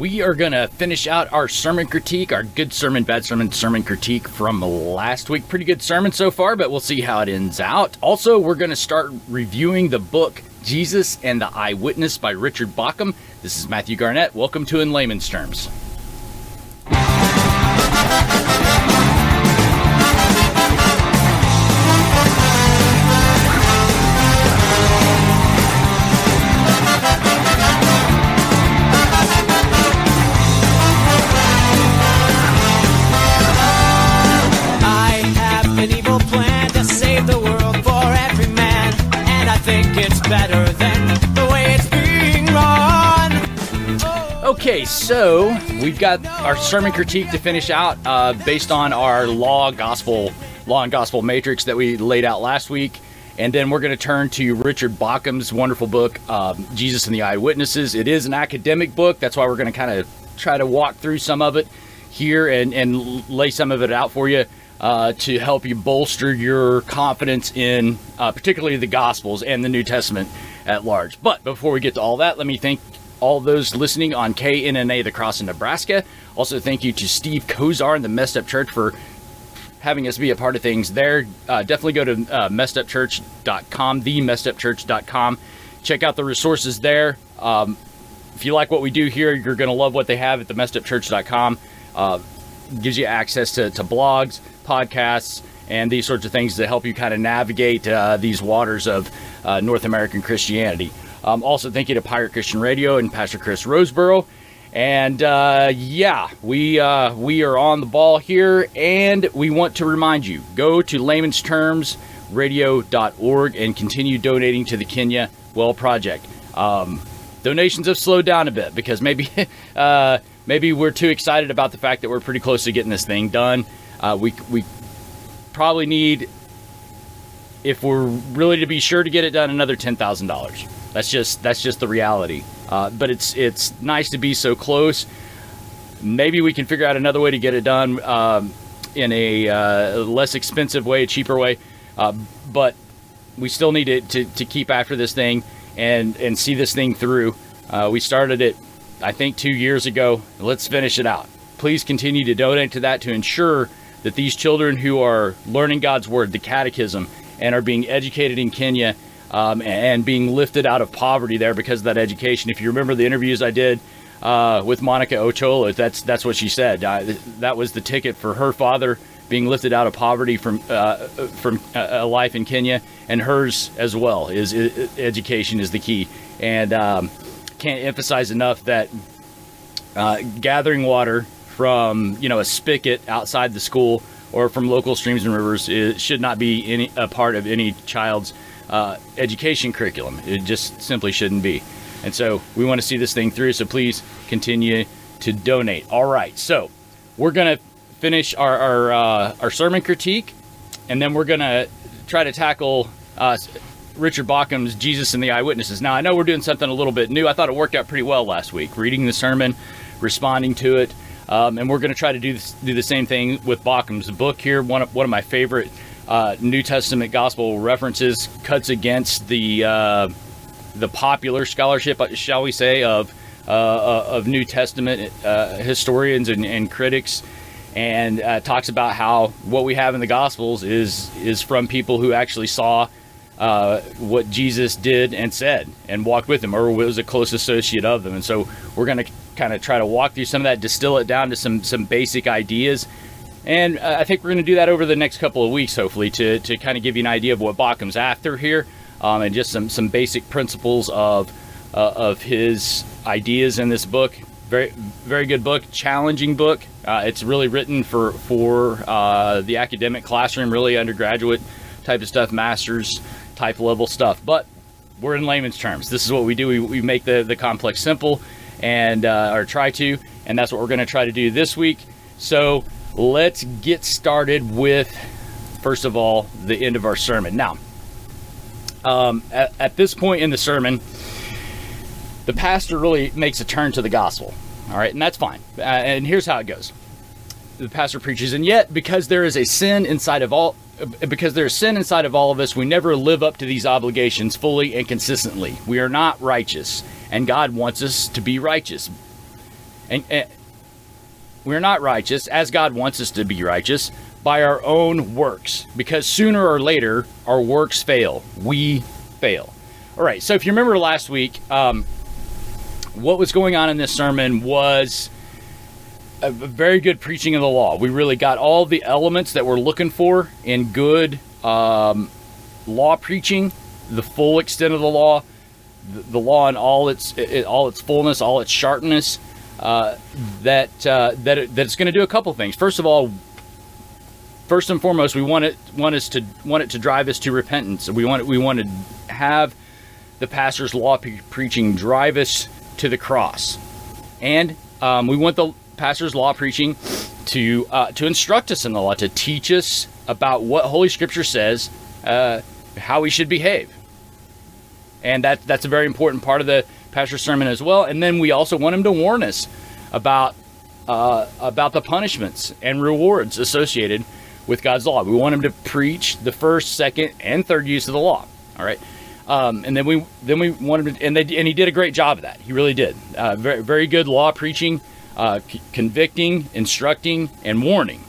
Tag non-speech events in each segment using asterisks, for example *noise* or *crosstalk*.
We are going to finish out our sermon critique, our good sermon, bad sermon, sermon critique from last week. Pretty good sermon so far, but we'll see how it ends out. Also, we're going to start reviewing the book Jesus and the Eyewitness by Richard Bauckham. This is Matthew Garnett. Welcome to In Layman's Terms. Okay, so we've got our sermon critique to finish out uh, based on our law gospel law and gospel matrix that we laid out last week. And then we're going to turn to Richard Bauckham's wonderful book, um, Jesus and the Eyewitnesses. It is an academic book. That's why we're going to kind of try to walk through some of it here and, and lay some of it out for you uh, to help you bolster your confidence in uh, particularly the Gospels and the New Testament at large. But before we get to all that, let me thank all those listening on KNNA The Cross in Nebraska. Also, thank you to Steve Kozar and the Messed Up Church for having us be a part of things there. Uh, definitely go to uh, messedupchurch.com, themessedupchurch.com. Check out the resources there. Um, if you like what we do here, you're going to love what they have at the messedupchurch.com. Uh, gives you access to, to blogs, podcasts, and these sorts of things to help you kind of navigate uh, these waters of uh, North American Christianity. Um, also, thank you to Pirate Christian Radio and Pastor Chris Rosebrough. And uh, yeah, we uh, we are on the ball here, and we want to remind you: go to layman's terms radio.org and continue donating to the Kenya Well Project. Um, donations have slowed down a bit because maybe *laughs* uh, maybe we're too excited about the fact that we're pretty close to getting this thing done. Uh, we we probably need, if we're really to be sure to get it done, another ten thousand dollars. That's just that's just the reality. Uh, but it's it's nice to be so close. Maybe we can figure out another way to get it done um, in a uh, less expensive way, a cheaper way. Uh, but we still need to, to, to keep after this thing and and see this thing through. Uh, we started it, I think, two years ago. Let's finish it out. Please continue to donate to that to ensure that these children who are learning God's word, the Catechism, and are being educated in Kenya um, and being lifted out of poverty there because of that education. If you remember the interviews I did uh, with Monica Ochoa, that's that's what she said. Uh, that was the ticket for her father being lifted out of poverty from uh, from a life in Kenya, and hers as well. Is, is education is the key, and um, can't emphasize enough that uh, gathering water from you know a spigot outside the school or from local streams and rivers is, should not be any a part of any child's uh, education curriculum. It just simply shouldn't be. And so we want to see this thing through. So please continue to donate. All right. So we're gonna finish our our, uh, our sermon critique, and then we're gonna try to tackle uh, Richard Bauckham's Jesus and the Eyewitnesses. Now I know we're doing something a little bit new. I thought it worked out pretty well last week. Reading the sermon, responding to it, um, and we're going to try to do this, do the same thing with Bauckham's book here. One of one of my favorite uh, New Testament gospel references cuts against the uh, the popular scholarship, shall we say, of uh, of New Testament uh, historians and, and, critics, and uh, talks about how what we have in the Gospels is is from people who actually saw uh, what Jesus did and said and walked with him, or was a close associate of them. And so we're going to kind of try to walk through some of that, distill it down to some some basic ideas. And uh, I think we're going to do that over the next couple of weeks, hopefully, to, to kind of give you an idea of what Bauckham's after here, um, and just some some basic principles of uh, of his ideas in this book. Very very good book, challenging book. Uh, it's really written for for uh, the academic classroom, really undergraduate type of stuff, masters type level stuff. But we're in layman's terms. This is what we do. We, we make the the complex simple, and uh, or try to, and that's what we're going to try to do this week. So let's get started with first of all the end of our sermon. Now, um, at, at this point in the sermon the pastor really makes a turn to the gospel. All right, and that's fine. Uh, and here's how it goes. The pastor preaches, and yet because there is a sin inside of all because there's sin inside of all of us, we never live up to these obligations fully and consistently. We are not righteous, and God wants us to be righteous. And, and we're not righteous as God wants us to be righteous by our own works, because sooner or later our works fail. We fail. All right. So if you remember last week, um, what was going on in this sermon was a very good preaching of the law. We really got all the elements that we're looking for in good um, law preaching, the full extent of the law, the, the law in all its it, all its fullness, all its sharpness. Uh, that uh, that it, that it's going to do a couple things. First of all, first and foremost, we want it want us to want it to drive us to repentance. We want we want to have the pastor's law pre- preaching drive us to the cross, and um, we want the pastor's law preaching to uh, to instruct us in the law, to teach us about what Holy Scripture says, uh, how we should behave, and that that's a very important part of the pastor's sermon as well. And then we also want him to warn us about uh, about the punishments and rewards associated with God's law. We want him to preach the first, second, and third use of the law. All right. Um, and then we then we wanted to, and they and he did a great job of that. He really did. Uh, very very good law preaching, uh, c- convicting, instructing, and warning.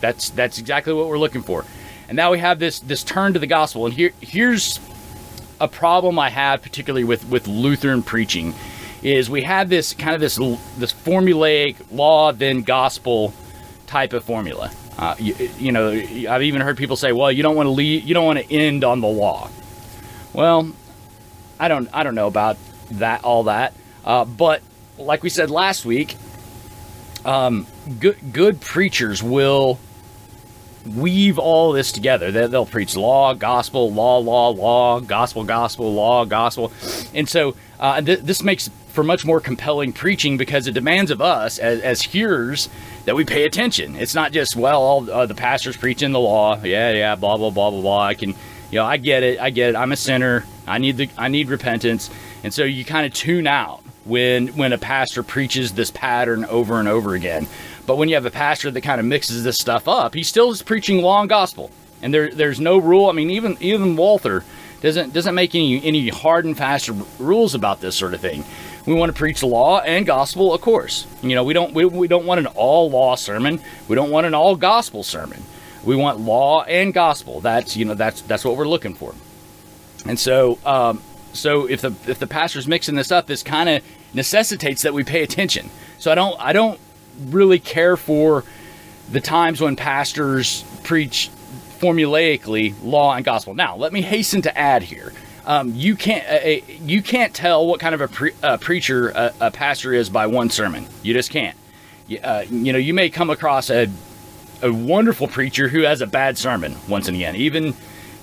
That's that's exactly what we're looking for. And now we have this this turn to the gospel. And here here's a problem I have, particularly with with Lutheran preaching, is we have this kind of this this formulaic law then gospel type of formula. Uh, you, you know, I've even heard people say, "Well, you don't want to leave, you don't want to end on the law." Well, I don't I don't know about that all that, uh, but like we said last week, um, good good preachers will weave all this together. They, they'll preach law, gospel, law, law, law, gospel, gospel, law, gospel, and so uh, th- this makes for much more compelling preaching because it demands of us as, as hearers that we pay attention. It's not just well, all uh, the pastors preaching the law, yeah, yeah, blah blah blah blah blah. I can, you know, I get it, I get it. I'm a sinner. I need the I need repentance, and so you kind of tune out when when a pastor preaches this pattern over and over again. But when you have a pastor that kind of mixes this stuff up, he still is preaching law and gospel. And there, there's no rule. I mean, even even Walther doesn't doesn't make any any hard and fast rules about this sort of thing. We want to preach law and gospel, of course. You know, we don't we, we don't want an all law sermon. We don't want an all gospel sermon. We want law and gospel. That's you know that's that's what we're looking for. And so um, so if the if the pastor's mixing this up, this kind of necessitates that we pay attention. So I don't I don't really care for the times when pastors preach formulaically law and gospel. Now, let me hasten to add here. Um, you can't uh, you can't tell what kind of a, pre- a preacher a, a, pastor is by one sermon. You just can't. Uh, you know, you may come across a a wonderful preacher who has a bad sermon once and again. Even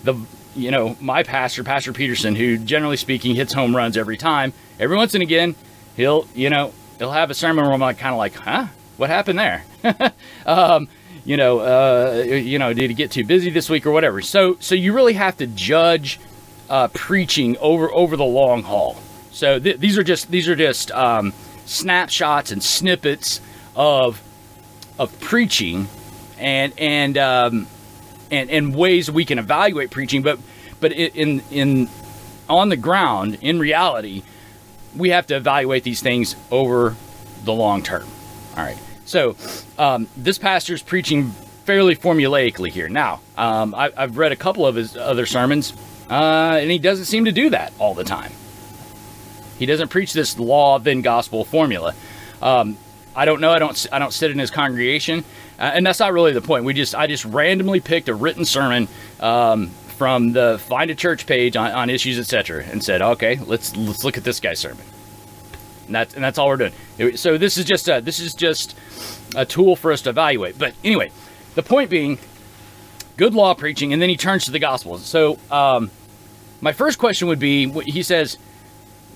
the you know my pastor, Pastor Peterson, who generally speaking hits home runs every time. Every once and again, he'll you know he'll have a sermon where I'm like, kind of like, huh, what happened there? *laughs* um, you know, uh, you know, did he get too busy this week or whatever? So, so you really have to judge uh, preaching over over the long haul. So th- these are just these are just um, snapshots and snippets of of preaching, and and um, and and ways we can evaluate preaching. But but in in on the ground, in reality, we have to evaluate these things over the long term. All right. So um, this pastor's preaching fairly formulaically here. Now, um, I, have read a couple of his other sermons, uh, and he doesn't seem to do that all the time. He doesn't preach this law then gospel formula. Um, I don't know. I don't. I don't sit in his congregation, uh, and that's not really the point. We just. I just randomly picked a written sermon um, from the Find a Church page on, on issues, etc., and said, "Okay, let's let's look at this guy's sermon." And that's and that's all we're doing. So this is just a, this is just a tool for us to evaluate. But anyway, the point being, good law preaching, and then he turns to the Gospels. So um, my first question would be, he says,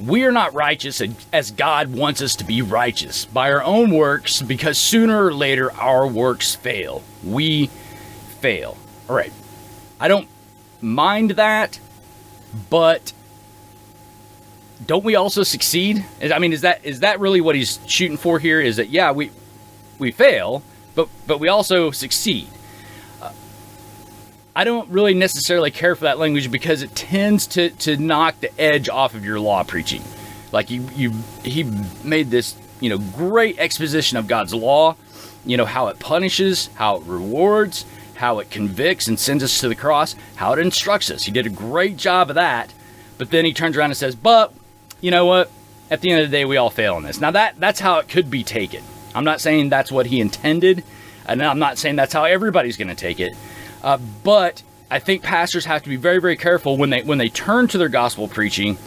"We are not righteous as God wants us to be righteous by our own works, because sooner or later our works fail. We fail." All right, I don't mind that, but don't we also succeed? I mean, is that is that really what he's shooting for here? Is that yeah, we we fail, but but we also succeed. I don't really necessarily care for that language because it tends to to knock the edge off of your law preaching. Like you you he made this you know, great exposition of God's law, you know, how it punishes, how it rewards, how it convicts and sends us to the cross, how it instructs us. He did a great job of that. But then he turns around and says, "But you know what? At the end of the day, we all fail in this." Now that that's how it could be taken. I'm not saying that's what he intended, and I'm not saying that's how everybody's going to take it. Uh, but I think pastors have to be very, very careful when they when they turn to their gospel preaching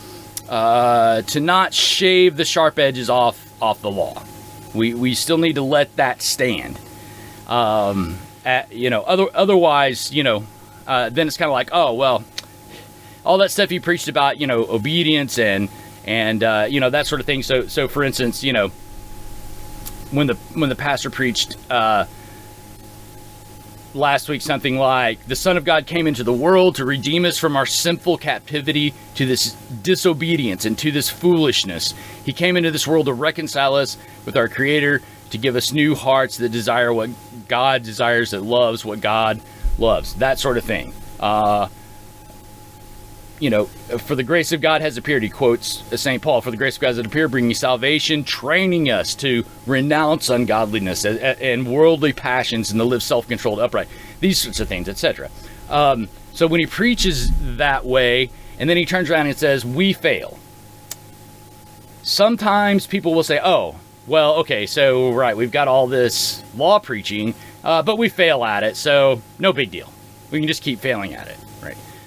uh, to not shave the sharp edges off off the law. We we still need to let that stand. Um, at, you know, other otherwise, you know, uh, then it's kind of like, oh well, all that stuff he preached about, you know, obedience and and uh, you know that sort of thing. So so for instance, you know, when the when the pastor preached uh, last week something like the Son of God came into the world to redeem us from our sinful captivity to this disobedience and to this foolishness. He came into this world to reconcile us with our Creator, to give us new hearts that desire what God desires, that loves what God loves, that sort of thing. Uh, you know, for the grace of God has appeared, he quotes St. Paul, for the grace of God has appeared, bringing salvation, training us to renounce ungodliness and worldly passions and to live self controlled, upright, these sorts of things, etc. Um, so when he preaches that way, and then he turns around and says, We fail. Sometimes people will say, Oh, well, okay, so, right, we've got all this law preaching, uh, but we fail at it, so no big deal. We can just keep failing at it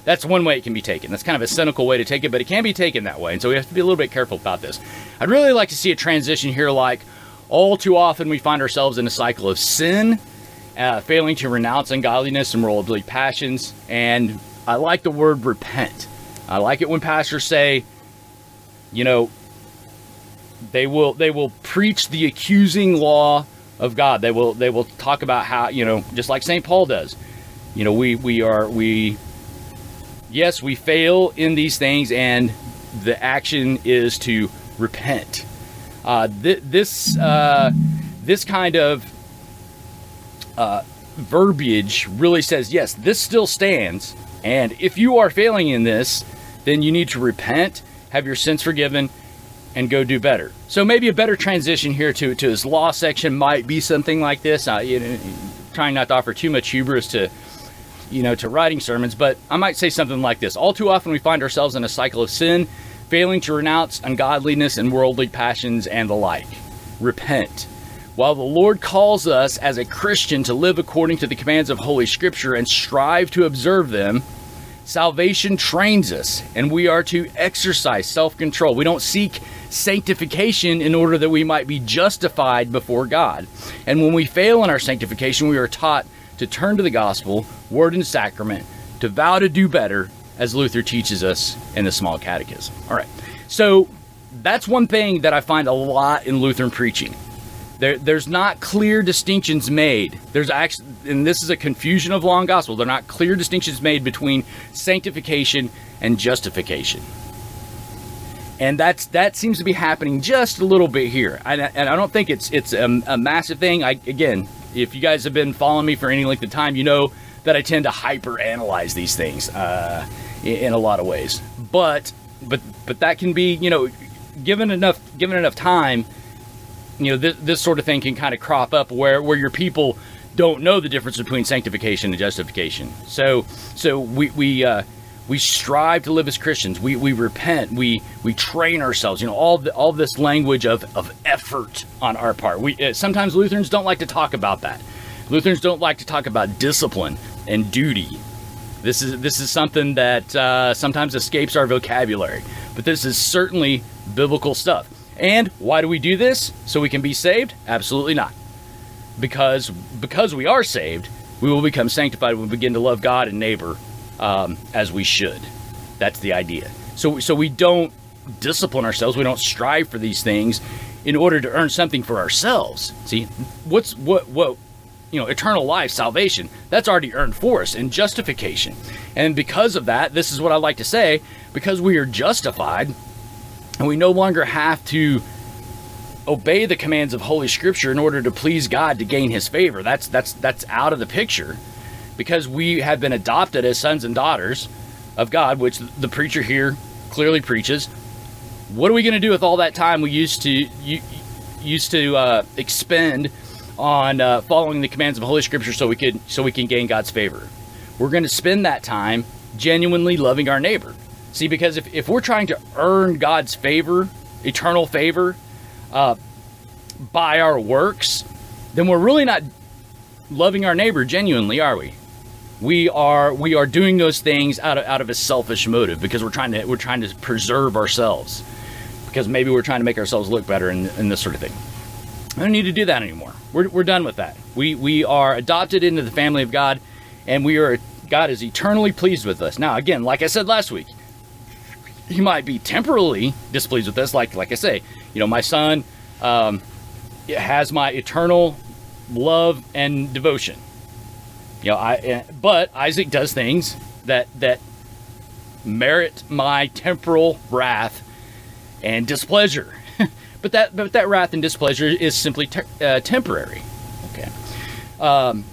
that's one way it can be taken. That's kind of a cynical way to take it, but it can be taken that way. And so we have to be a little bit careful about this. I'd really like to see a transition here like all too often we find ourselves in a cycle of sin, uh, failing to renounce ungodliness and worldly passions. And I like the word repent. I like it when pastors say, you know, they will they will preach the accusing law of God. They will they will talk about how, you know, just like St. Paul does. You know, we we are we yes, we fail in these things, and the action is to repent. Uh, th- this uh, this kind of uh, verbiage really says yes, this still stands, and if you are failing in this, then you need to repent, have your sins forgiven, and go do better. So maybe a better transition here to to his law section might be something like this. You know, trying not to offer too much hubris to you know, to writing sermons, but I might say something like this. All too often we find ourselves in a cycle of sin, failing to renounce ungodliness and worldly passions and the like. Repent. While the Lord calls us as a Christian to live according to the commands of Holy Scripture and strive to observe them, salvation trains us and we are to exercise self control. We don't seek sanctification in order that we might be justified before God. And when we fail in our sanctification, we are taught to turn to the gospel, word and sacrament, to vow to do better, as Luther teaches us in the Small Catechism. All right. So that's one thing that I find a lot in Lutheran preaching. There, there's not clear distinctions made. There's actually, and this is a confusion of law and gospel. They're not clear distinctions made between sanctification and justification. And that's that seems to be happening just a little bit here. And, and I don't think it's it's a, a massive thing. I again, if you guys have been following me for any length of time, you know that I tend to hyper analyze these things uh, in a lot of ways. But but but that can be you know given enough given enough time, you know this, this sort of thing can kind of crop up where where your people don't know the difference between sanctification and justification. So so we we. Uh, we strive to live as Christians. We, we repent. We we train ourselves. You know all the, all this language of, of effort on our part. We uh, sometimes Lutherans don't like to talk about that. Lutherans don't like to talk about discipline and duty. This is this is something that uh, sometimes escapes our vocabulary, but this is certainly biblical stuff. And why do we do this? So we can be saved? Absolutely not. Because because we are saved, we will become sanctified we begin to love God and neighbor um, as we should. That's the idea. So, so we don't discipline ourselves. We don't strive for these things in order to earn something for ourselves. See, what's what what you know, eternal life, salvation, that's already earned for us and justification. And because of that, this is what I like to say, because we are justified and we no longer have to obey the commands of holy scripture in order to please God to gain his favor. That's that's that's out of the picture because we have been adopted as sons and daughters of God, which the preacher here clearly preaches. What are we going to do with all that time we used to used to uh, expend on uh, following the commands of Holy Scripture, so we could so we can gain God's favor. We're going to spend that time genuinely loving our neighbor. See, because if, if we're trying to earn God's favor, eternal favor, uh, by our works, then we're really not loving our neighbor genuinely, are we? We are we are doing those things out of out of a selfish motive because we're trying to we're trying to preserve ourselves because maybe we're trying to make ourselves look better and, and this sort of thing. I don't need to do that anymore. We're, we're done with that. We we are adopted into the family of God, and we are God is eternally pleased with us. Now, again, like I said last week, He might be temporarily displeased with us. Like like I say, you know, my son um, has my eternal love and devotion. You know, I eh, but Isaac does things that that merit my temporal wrath and displeasure. *laughs* but that but that wrath and displeasure is simply uh, temporary. Okay. Um,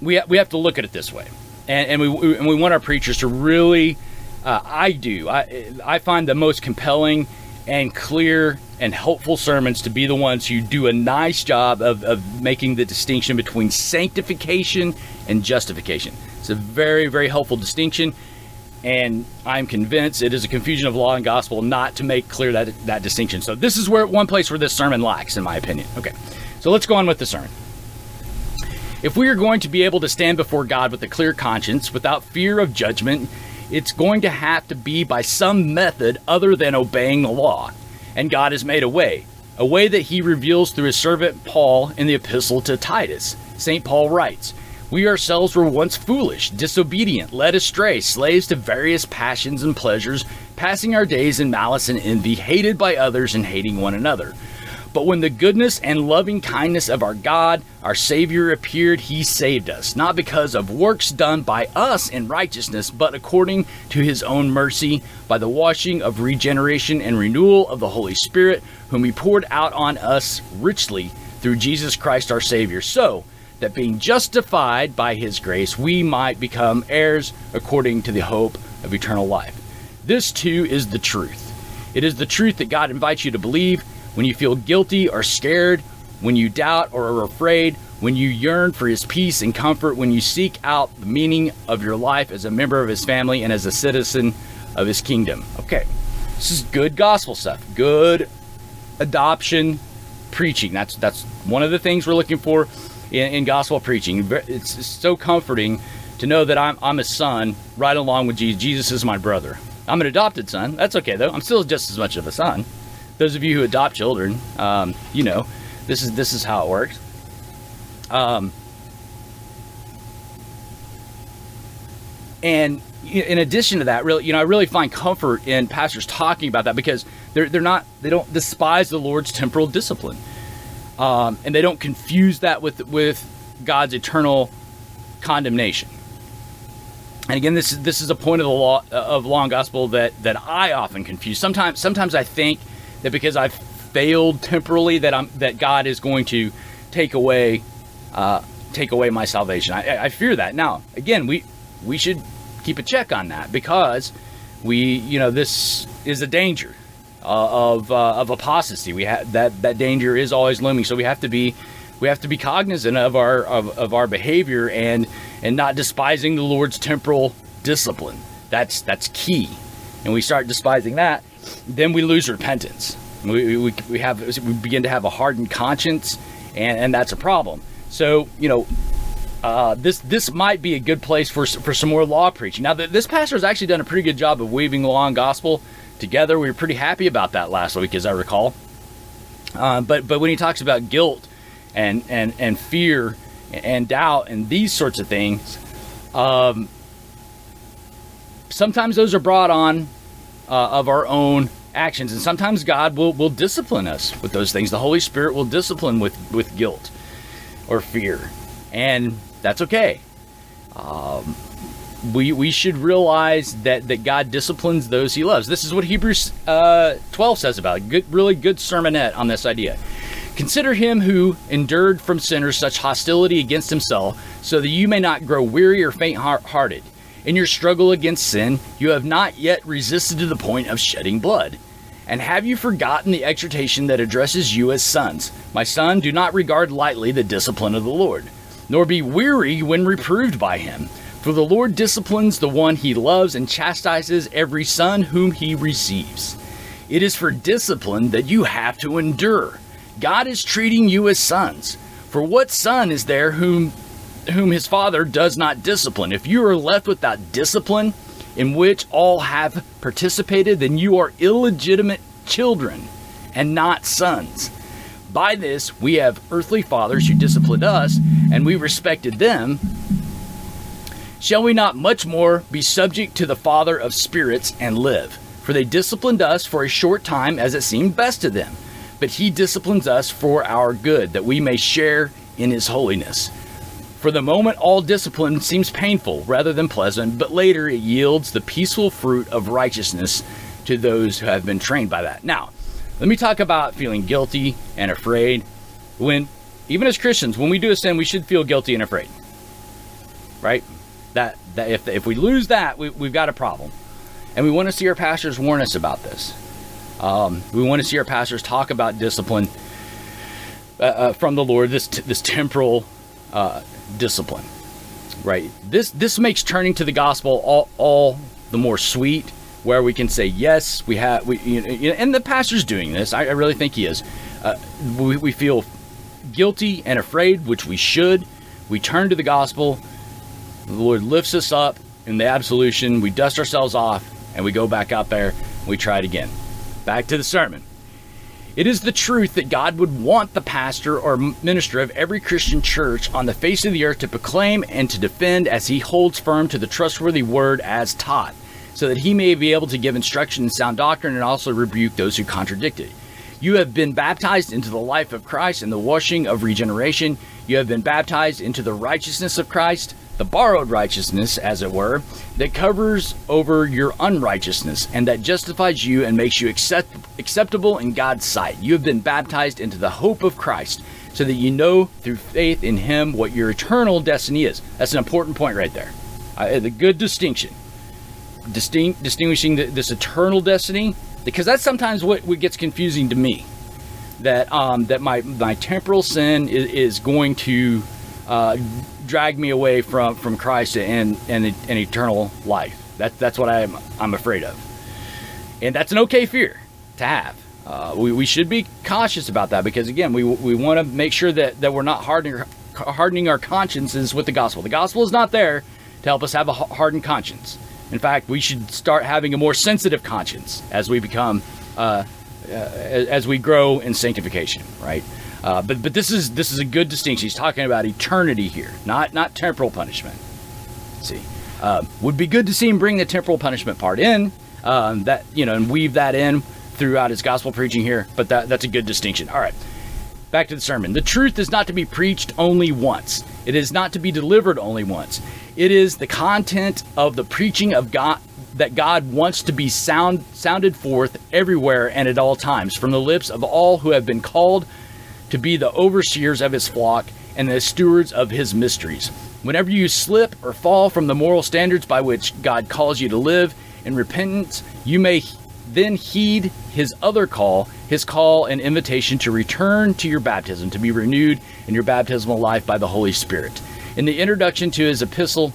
we ha- we have to look at it this way, and, and we, we and we want our preachers to really. Uh, I do. I I find the most compelling and clear and helpful sermons to be the ones who do a nice job of, of making the distinction between sanctification and justification. It's a very, very helpful distinction, and I'm convinced it is a confusion of law and gospel not to make clear that, that distinction. So, this is where one place where this sermon lacks, in my opinion. Okay, so let's go on with the sermon. If we are going to be able to stand before God with a clear conscience, without fear of judgment, it's going to have to be by some method other than obeying the law and God has made a way, a way that he reveals through his servant Paul in the epistle to Titus. St. Paul writes, We ourselves were once foolish, disobedient, led astray, slaves to various passions and pleasures, passing our days in malice and envy, hated by others and hating one another. But when the goodness and loving kindness of our God, our Savior, appeared, He saved us, not because of works done by us in righteousness, but according to His own mercy, by the washing of regeneration and renewal of the Holy Spirit, whom He poured out on us richly through Jesus Christ our Savior, so that being justified by His grace, we might become heirs according to the hope of eternal life. This too is the truth. It is the truth that God invites you to believe when you feel guilty or scared, when you doubt or are afraid, when you yearn for his peace and comfort, when you seek out the meaning of your life as a member of his family and as a citizen of his kingdom. Okay, this is good gospel stuff. Good adoption preaching. That's that's one of the things we're looking for in, in gospel preaching. It's, it's so comforting to know that I'm, I'm a son right along with Jesus. Jesus is my brother. I'm an adopted son. That's okay though. I'm still just as much of a son those of you who adopt children, um, you know, this is this is how it works. Um, and in addition to that, really, you know, I really find comfort in pastors talking about that because they're they're not they don't despise the Lord's temporal discipline, um, and they don't confuse that with with God's eternal condemnation. And again, this is this is a point of the law of law and gospel that that I often confuse. Sometimes sometimes I think that because I've failed temporally, that I'm that God is going to take away uh, take away my salvation. I, I fear that. Now, again, we we should keep a check on that because we you know this is a danger uh, of uh, of apostasy. We have that that danger is always looming. So we have to be we have to be cognizant of our of, of our behavior and and not despising the Lord's temporal discipline. That's that's key. And we start despising that, then we lose repentance. We, we, we have we begin to have a hardened conscience, and, and that's a problem. So you know, uh, this this might be a good place for for some more law preaching. Now, this pastor has actually done a pretty good job of weaving law and gospel together. We were pretty happy about that last week, as I recall. Uh, but but when he talks about guilt and and and fear and doubt and these sorts of things, um, sometimes those are brought on uh, of our own actions. And sometimes God will, will discipline us with those things. The Holy Spirit will discipline with, with guilt or fear. And that's okay. Um, we, we should realize that, that God disciplines those he loves. This is what Hebrews uh, 12 says about it. Good, really good sermonette on this idea. Consider him who endured from sinners such hostility against himself, so that you may not grow weary or faint hearted. In your struggle against sin, you have not yet resisted to the point of shedding blood. And have you forgotten the exhortation that addresses you as sons? My son, do not regard lightly the discipline of the Lord, nor be weary when reproved by him. For the Lord disciplines the one he loves and chastises every son whom he receives. It is for discipline that you have to endure. God is treating you as sons. For what son is there whom whom his father does not discipline? If you are left without discipline, in which all have participated, then you are illegitimate children and not sons. By this, we have earthly fathers who disciplined us, and we respected them. Shall we not much more be subject to the Father of spirits and live? For they disciplined us for a short time as it seemed best to them. But he disciplines us for our good, that we may share in his holiness. For the moment, all discipline seems painful rather than pleasant, but later it yields the peaceful fruit of righteousness to those who have been trained by that. Now, let me talk about feeling guilty and afraid. When, even as Christians, when we do a sin, we should feel guilty and afraid. Right? That, that if, if we lose that, we, we've got a problem. And we want to see our pastors warn us about this. Um, we want to see our pastors talk about discipline uh, uh, from the Lord, this, t- this temporal uh, discipline, right? This this makes turning to the gospel all, all the more sweet, where we can say yes, we have we you know, and the pastor's doing this. I, I really think he is. Uh, we, we feel guilty and afraid, which we should. We turn to the gospel. The Lord lifts us up in the absolution. We dust ourselves off, and we go back out there. we try it again. Back to the sermon. It is the truth that God would want the pastor or minister of every Christian church on the face of the earth to proclaim and to defend as he holds firm to the trustworthy word as taught, so that he may be able to give instruction in sound doctrine and also rebuke those who contradict it. You have been baptized into the life of Christ in the washing of regeneration. You have been baptized into the righteousness of Christ the borrowed righteousness, as it were, that covers over your unrighteousness and that justifies you and makes you accept, acceptable in God's sight. You have been baptized into the hope of Christ so that you know through faith in Him what your eternal destiny is. That's an important point right there. Uh, the good distinction. Distinct, distinguishing the, this eternal destiny, because that's sometimes what, what gets confusing to me. That um, that my my temporal sin is, is going to uh, drag me away from, from Christ and, and, and eternal life. That, that's what I'm, I'm afraid of. And that's an okay fear to have. Uh, we, we should be cautious about that because, again, we, we want to make sure that, that we're not hardening, hardening our consciences with the gospel. The gospel is not there to help us have a hardened conscience. In fact, we should start having a more sensitive conscience as we become, uh, uh, as we grow in sanctification, right? Uh, but but this is this is a good distinction. He's talking about eternity here, not not temporal punishment. See, uh, would be good to see him bring the temporal punishment part in. Um, that you know, and weave that in throughout his gospel preaching here. But that that's a good distinction. All right, back to the sermon. The truth is not to be preached only once. It is not to be delivered only once. It is the content of the preaching of God that God wants to be sound sounded forth everywhere and at all times from the lips of all who have been called to be the overseers of his flock and the stewards of his mysteries. Whenever you slip or fall from the moral standards by which God calls you to live in repentance, you may then heed his other call, his call and invitation to return to your baptism, to be renewed in your baptismal life by the Holy Spirit. In the introduction to his epistle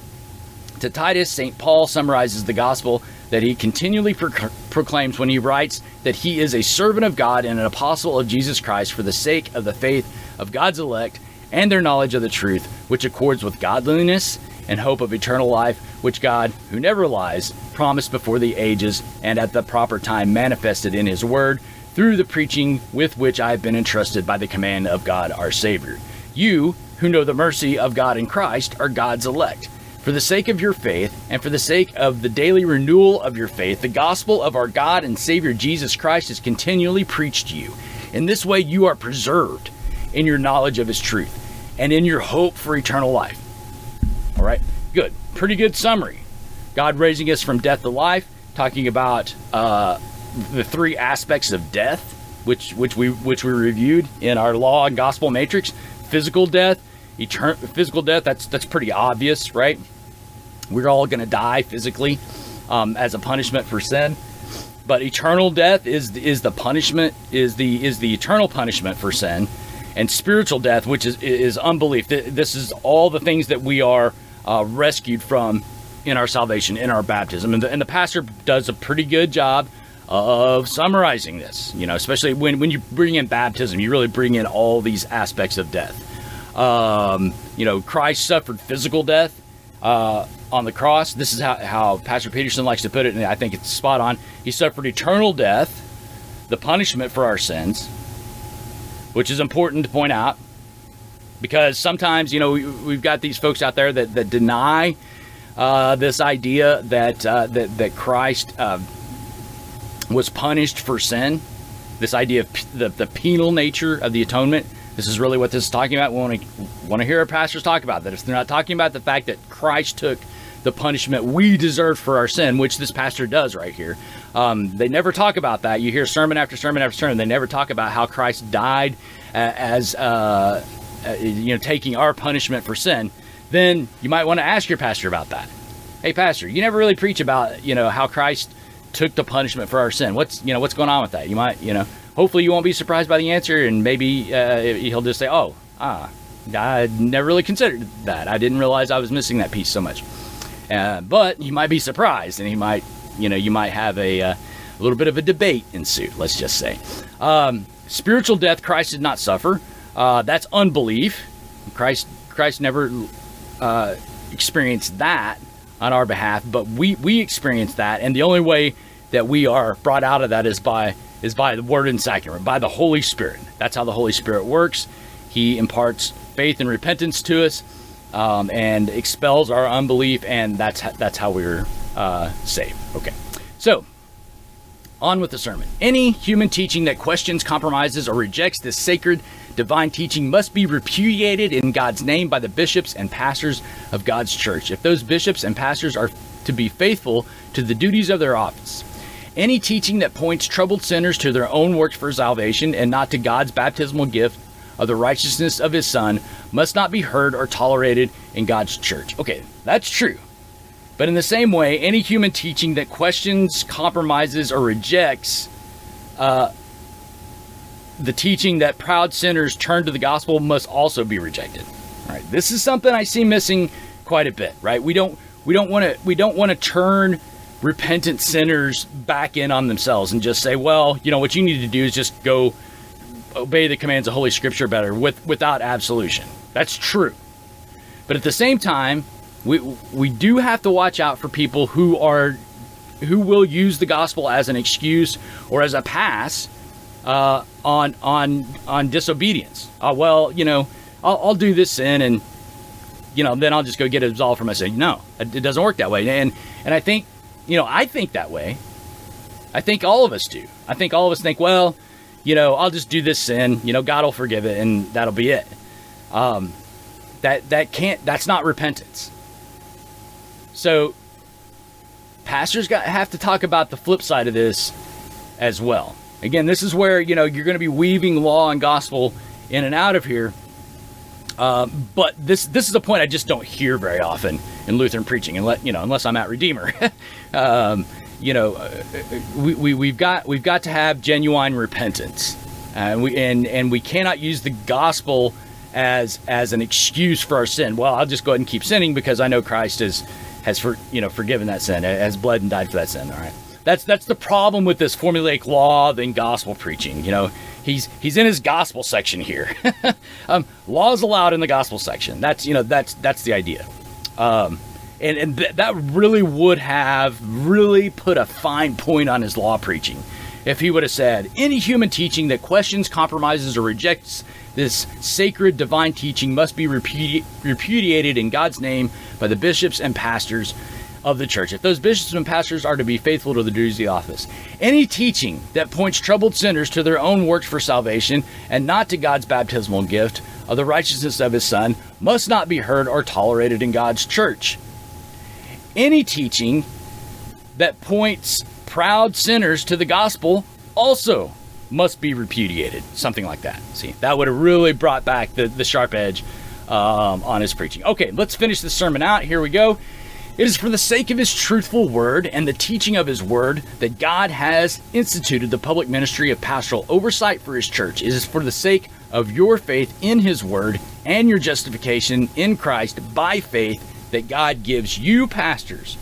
to Titus, St. Paul summarizes the gospel that he continually pro- proclaims when he writes that he is a servant of God and an apostle of Jesus Christ for the sake of the faith of God's elect and their knowledge of the truth, which accords with godliness and hope of eternal life, which God, who never lies, promised before the ages and at the proper time manifested in his word through the preaching with which I have been entrusted by the command of God our Savior. You, who know the mercy of God in Christ, are God's elect for the sake of your faith, and for the sake of the daily renewal of your faith, the gospel of our God and Savior Jesus Christ is continually preached to you. In this way, you are preserved in your knowledge of His truth and in your hope for eternal life. All right, good. Pretty good summary. God raising us from death to life, talking about uh, the three aspects of death, which which we which we reviewed in our law and gospel matrix: physical death, eternal physical death. That's that's pretty obvious, right? We're all going to die physically um, as a punishment for sin. but eternal death is is the punishment is the is the eternal punishment for sin, and spiritual death, which is is unbelief. This is all the things that we are uh, rescued from in our salvation, in our baptism, and the, and the pastor does a pretty good job of summarizing this. You know, especially when when you bring in baptism, you really bring in all these aspects of death. Um, you know, Christ suffered physical death. Uh, on the cross. This is how, how Pastor Peterson likes to put it, and I think it's spot on. He suffered eternal death, the punishment for our sins, which is important to point out because sometimes, you know, we, have got these folks out there that, that deny uh, this idea that, uh, that, that Christ uh, was punished for sin, this idea of p- the, the penal nature of the atonement. This is really what this is talking about. We want to want to hear our pastors talk about that. If they're not talking about the fact that Christ took the punishment we deserve for our sin, which this pastor does right here. Um, they never talk about that. You hear sermon after sermon after sermon. They never talk about how Christ died as uh, uh, you know taking our punishment for sin. Then you might want to ask your pastor about that. Hey, pastor, you never really preach about you know how Christ took the punishment for our sin. What's you know what's going on with that? You might you know. Hopefully, you won't be surprised by the answer, and maybe uh, he'll just say, "Oh, ah, I never really considered that. I didn't realize I was missing that piece so much." Uh, but you might be surprised, and you might, you know, you might have a, uh, a little bit of a debate ensue. Let's just say, um, spiritual death. Christ did not suffer. Uh, that's unbelief. Christ, Christ never uh, experienced that on our behalf, but we we experience that, and the only way that we are brought out of that is by is by the Word and Sacrament, by the Holy Spirit. That's how the Holy Spirit works. He imparts faith and repentance to us um, and expels our unbelief, and that's that's how we're uh, saved. Okay, so on with the sermon. Any human teaching that questions, compromises, or rejects this sacred divine teaching must be repudiated in God's name by the bishops and pastors of God's church. If those bishops and pastors are to be faithful to the duties of their office. Any teaching that points troubled sinners to their own works for salvation and not to God's baptismal gift of the righteousness of his Son must not be heard or tolerated in God's church. Okay, that's true. But in the same way, any human teaching that questions, compromises, or rejects uh, the teaching that proud sinners turn to the gospel must also be rejected. All right, this is something I see missing quite a bit. Right, we don't we don't want to we don't want to turn repentant sinners back in on themselves and just say, well, you know, what you need to do is just go obey the commands of Holy Scripture better with, without absolution. That's true. But at the same time, we we do have to watch out for people who are who will use the gospel as an excuse or as a pass uh, on on on disobedience. Uh, well, you know, I'll, I'll, do this sin and you know then I'll just go get absolved from my sin. No, it doesn't work that way. And and I think you know I think that way. I think all of us do. I think all of us think, well, you know, I'll just do this sin, you know, God will forgive it and that'll be it. Um, that that can't that's not repentance. So pastors got have to talk about the flip side of this as well. Again, this is where, you know, you're going to be weaving law and gospel in and out of here. Um, but this this is a point I just don't hear very often in Lutheran preaching, unless you know, unless I'm at Redeemer. *laughs* um, you know, uh, we, we we've got we've got to have genuine repentance, and we and and we cannot use the gospel as as an excuse for our sin. Well, I'll just go ahead and keep sinning because I know Christ has has for you know forgiven that sin, has bled and died for that sin. All right, that's that's the problem with this formulaic law than gospel preaching. You know, he's he's in his gospel section here. *laughs* um, laws allowed in the gospel section. That's you know that's that's the idea. Um, and, and th- that really would have really put a fine point on his law preaching if he would have said any human teaching that questions compromises or rejects this sacred divine teaching must be repudi- repudiated in god's name by the bishops and pastors of the church if those bishops and pastors are to be faithful to the duties of the office any teaching that points troubled sinners to their own works for salvation and not to god's baptismal gift of the righteousness of his son must not be heard or tolerated in god's church any teaching that points proud sinners to the gospel also must be repudiated. Something like that. See, that would have really brought back the, the sharp edge um, on his preaching. Okay, let's finish this sermon out. Here we go. It is for the sake of his truthful word and the teaching of his word that God has instituted the public ministry of pastoral oversight for his church. It is for the sake of your faith in his word and your justification in Christ by faith that God gives you pastors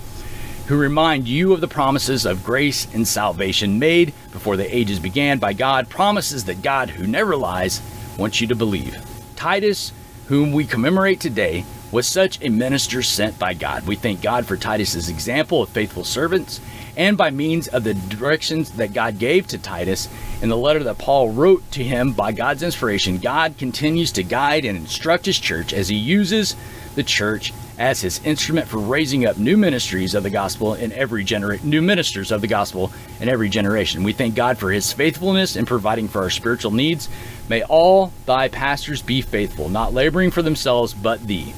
who remind you of the promises of grace and salvation made before the ages began by God, promises that God, who never lies, wants you to believe. Titus, whom we commemorate today, was such a minister sent by God. We thank God for Titus's example of faithful servants and by means of the directions that God gave to Titus in the letter that Paul wrote to him by God's inspiration, God continues to guide and instruct his church as he uses the church as his instrument for raising up new ministries of the gospel in every generation, new ministers of the gospel in every generation. We thank God for his faithfulness in providing for our spiritual needs. May all thy pastors be faithful, not laboring for themselves, but thee.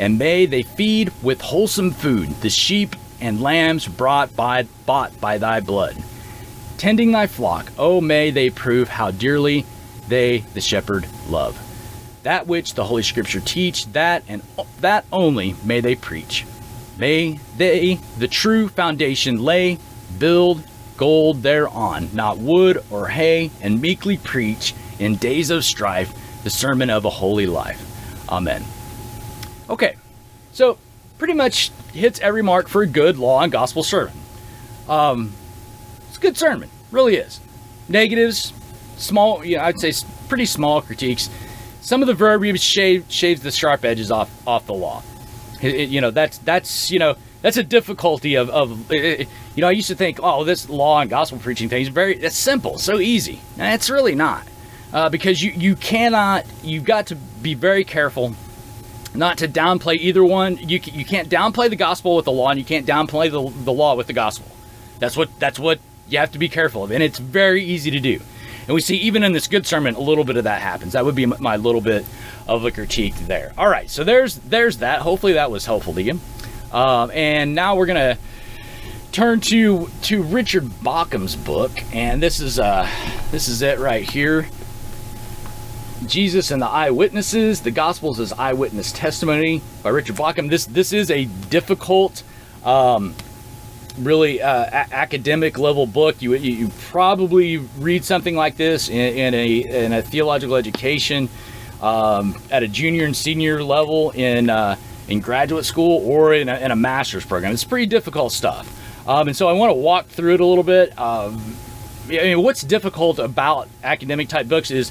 And may they feed with wholesome food the sheep and lambs brought by bought by thy blood. Tending thy flock, oh may they prove how dearly they the shepherd love that which the Holy Scripture teach, that and that only may they preach. May they the true foundation lay, build gold thereon, not wood or hay, and meekly preach in days of strife the sermon of a holy life. Amen. Okay, so pretty much hits every mark for a good law and gospel sermon. Um, it's a good sermon, really is. Negatives, small, yeah, I'd say pretty small critiques some of the verbiage shave, shaves the sharp edges off off the law. It, it, you know, that's that's you know that's a difficulty of, of it, you know I used to think oh this law and gospel preaching thing is very it's simple so easy and it's really not uh, because you you cannot you've got to be very careful not to downplay either one you you can't downplay the gospel with the law and you can't downplay the, the law with the gospel that's what that's what you have to be careful of and it's very easy to do and we see even in this good sermon a little bit of that happens. That would be my little bit of a critique there. All right, so there's there's that. Hopefully that was helpful to you. Um, and now we're gonna turn to to Richard Bauckham's book, and this is uh this is it right here. Jesus and the Eyewitnesses, the Gospels as Eyewitness Testimony by Richard Bauckham. This this is a difficult um, really uh, a- academic level book. You, you, you probably read something like this in, in a in a theological education um, at a junior and senior level in uh, in graduate school or in a, in a master's program. It's pretty difficult stuff. Um, and so I want to walk through it a little bit. Um, I mean, what's difficult about academic type books is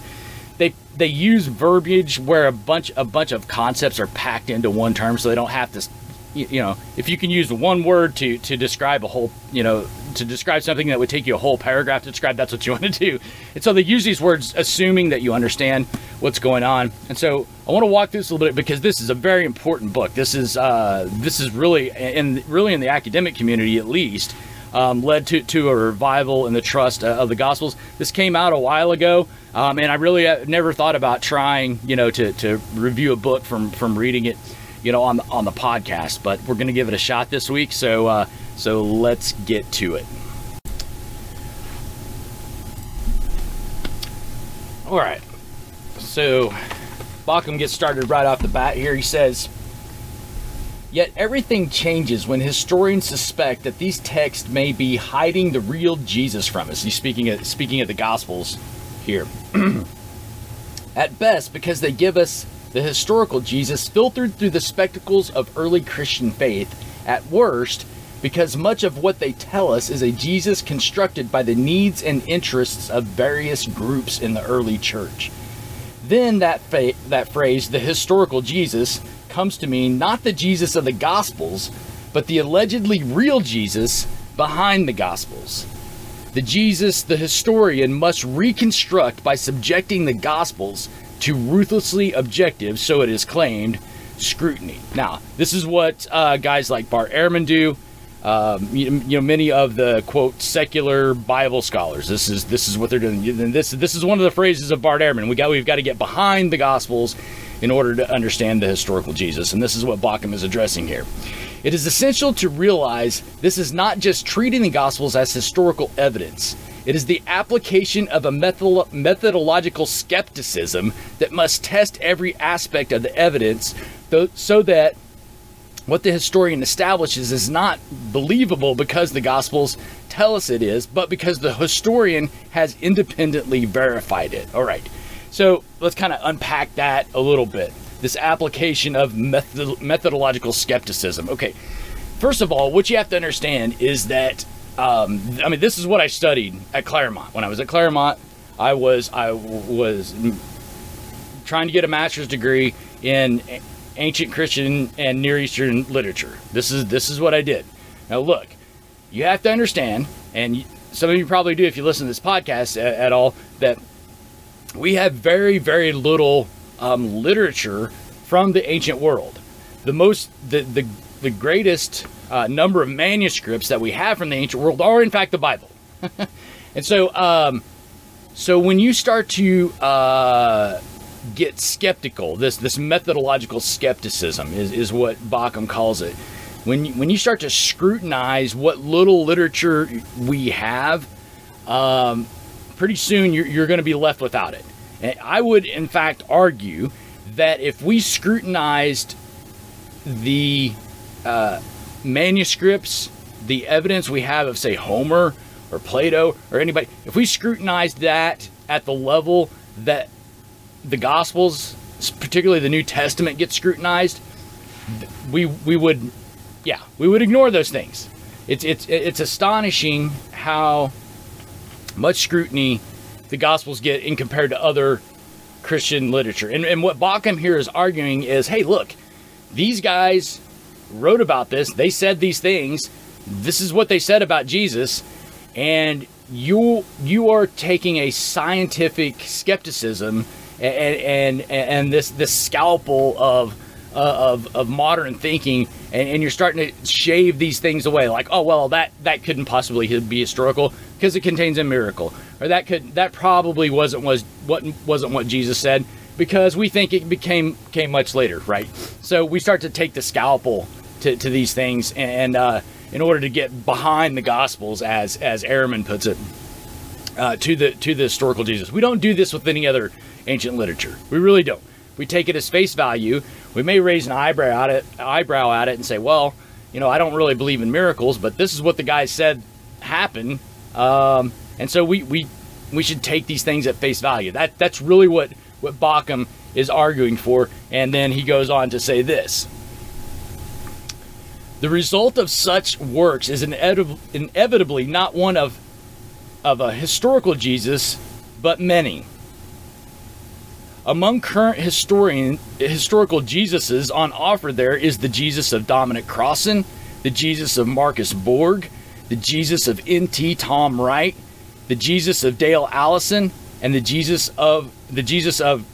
they they use verbiage where a bunch a bunch of concepts are packed into one term, so they don't have to you, know, if you can use one word to to describe a whole, you know, to describe something that would take you a whole paragraph to describe, that's what you *laughs* want to do. And so they use these words assuming that you understand what's going on. And so I want to walk through this a little bit because this is a very important book. This is uh, this is really in really in the academic community at least. Um, led to, to a revival in the trust uh, of the Gospels. This came out a while ago, um, and I really uh, never thought about trying, you know, to, to review a book from from reading it you know, on the, on the podcast. But we're going to give it a shot this week. So uh, so let's get to it. All right. So Bauckham gets started right off the bat here. He says. Yet everything changes when historians suspect that these texts may be hiding the real Jesus from us. He's speaking of, speaking of the Gospels here. *clears throat* At best, because they give us the historical Jesus filtered through the spectacles of early Christian faith, at worst, because much of what they tell us is a Jesus constructed by the needs and interests of various groups in the early church. Then that, fa- that phrase, the historical Jesus, comes to mean not the Jesus of the Gospels, but the allegedly real Jesus behind the Gospels. The Jesus the historian must reconstruct by subjecting the Gospels to ruthlessly objective, so it is claimed, scrutiny. Now, this is what uh, guys like Bart Ehrman do. Um, you, you, know, many of the quote secular Bible scholars. This is this is what they're doing. And this this is one of the phrases of Bart Ehrman. We got we've got to get behind the Gospels in order to understand the historical Jesus, and this is what Bauckham is addressing here. It is essential to realize this is not just treating the Gospels as historical evidence. It is the application of a methodological skepticism that must test every aspect of the evidence so that what the historian establishes is not believable because the Gospels tell us it is, but because the historian has independently verified it. All right. So let's kind of unpack that a little bit. This application of method- methodological skepticism. Okay. First of all, what you have to understand is that um, I mean, this is what I studied at Claremont. When I was at Claremont, I was I was trying to get a master's degree in ancient Christian and Near Eastern literature. This is this is what I did. Now look, you have to understand, and some of you probably do if you listen to this podcast at, at all, that we have very very little um, literature from the ancient world. The most the the, the greatest uh, number of manuscripts that we have from the ancient world are in fact the Bible. *laughs* and so um, so when you start to uh, get skeptical, this this methodological skepticism is, is what Bauckham calls it. When you, when you start to scrutinize what little literature we have, um, pretty soon you're, you're going to be left without it. And I would, in fact, argue that if we scrutinized the uh, manuscripts, the evidence we have of, say, Homer or Plato or anybody, if we scrutinized that at the level that the Gospels, particularly the New Testament, gets scrutinized, we we would, yeah, we would ignore those things. It's it's it's astonishing how much scrutiny the Gospels get in compared to other Christian literature. And, and what Bauckham here is arguing is, hey, look, these guys wrote about this. They said these things. This is what they said about Jesus, and you you are taking a scientific skepticism and and, and this this scalpel of of, of modern thinking and, and, you're starting to shave these things away like oh well that that couldn't possibly be historical because it contains a miracle or that could that probably wasn't was what wasn't what jesus said because we think it became came much later right so we start to take the scalpel to, to these things and uh, in order to get behind the gospels as as Ehrman puts it uh, to the to the historical jesus we don't do this with any other ancient literature. We really don't. We take it as face value. We may raise an eyebrow at it, eyebrow at it, and say, "Well, you know, I don't really believe in miracles, but this is what the guy said happened," um, and so we we we should take these things at face value. That that's really what what Bauckham is arguing for. And then he goes on to say this. The result of such works is inevitably not one of, of a historical Jesus, but many. Among current historian historical Jesuses on offer there is the Jesus of Dominic Crossan, the Jesus of Marcus Borg, the Jesus of N.T. Tom Wright, the Jesus of Dale Allison, and the Jesus of the Jesus of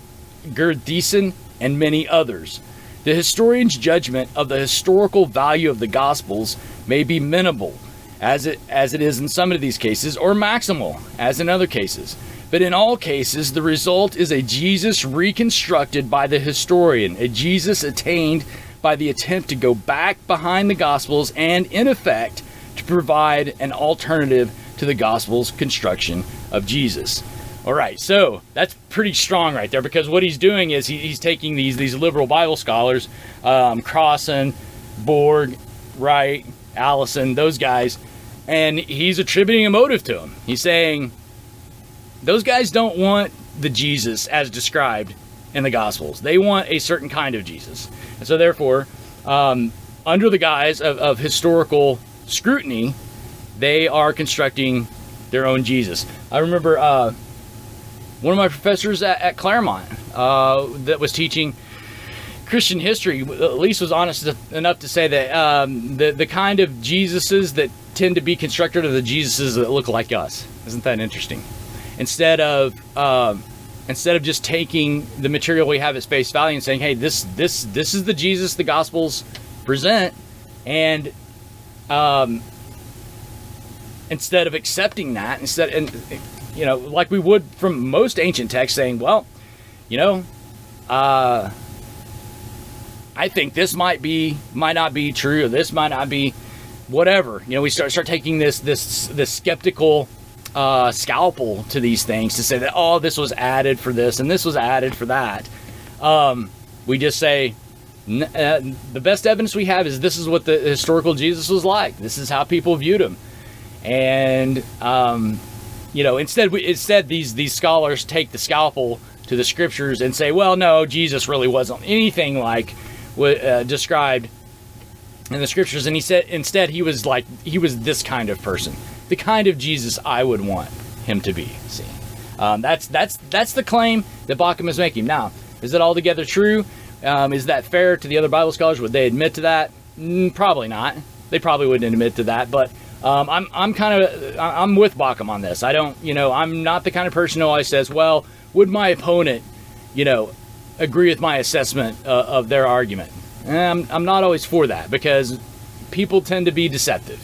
Gerd Theissen, and many others. The historian's judgment of the historical value of the Gospels may be minimal, as it as it is in some of these cases, or maximal, as in other cases. But in all cases, the result is a Jesus reconstructed by the historian, a Jesus attained by the attempt to go back behind the Gospels and, in effect, to provide an alternative to the Gospels' construction of Jesus. All right, so that's pretty strong right there because what he's doing is he, he's taking these these liberal Bible scholars, um, Crossan, Borg, Wright, Allison, those guys, and he's attributing a motive to them. He's saying those guys don't want the Jesus as described in the Gospels. They want a certain kind of Jesus. And so, therefore, um, under the guise of, of, historical scrutiny, they are constructing their own Jesus. I remember uh, one of my professors at, at Claremont uh, that was teaching Christian history, at least was honest enough to say that um, the, the kind of Jesuses that tend to be constructed are the Jesuses that look like us. Isn't that interesting? instead of um, instead of just taking the material we have at face value and saying, "Hey, this this this is the Jesus the Gospels present," and um, instead of accepting that, instead and you know, like we would from most ancient texts, saying, "Well, you know, uh, I think this might be might not be true, or this might not be." Whatever you know, we start start taking this this this skeptical uh, scalpel to these things to say that oh this was added for this and this was added for that. Um, we just say uh, the best evidence we have is this is what the historical Jesus was like. This is how people viewed him, and um, you know, instead we instead these these scholars take the scalpel to the scriptures and say, well, no, Jesus really wasn't anything like uh, described in the scriptures, and he said instead he was like he was this kind of person, the kind of Jesus I would want him to be. See, um, that's that's that's the claim that Bauckham is making. Now, is it altogether true? Um, is that fair to the other Bible scholars? Would they admit to that? Mm, probably not. They probably wouldn't admit to that. But um, I'm I'm kind of I'm with Bauckham on this. I don't you know I'm not the kind of person who always says, well, would my opponent, you know, agree with my assessment uh, of their argument? I'm, I'm not always for that because people tend to be deceptive.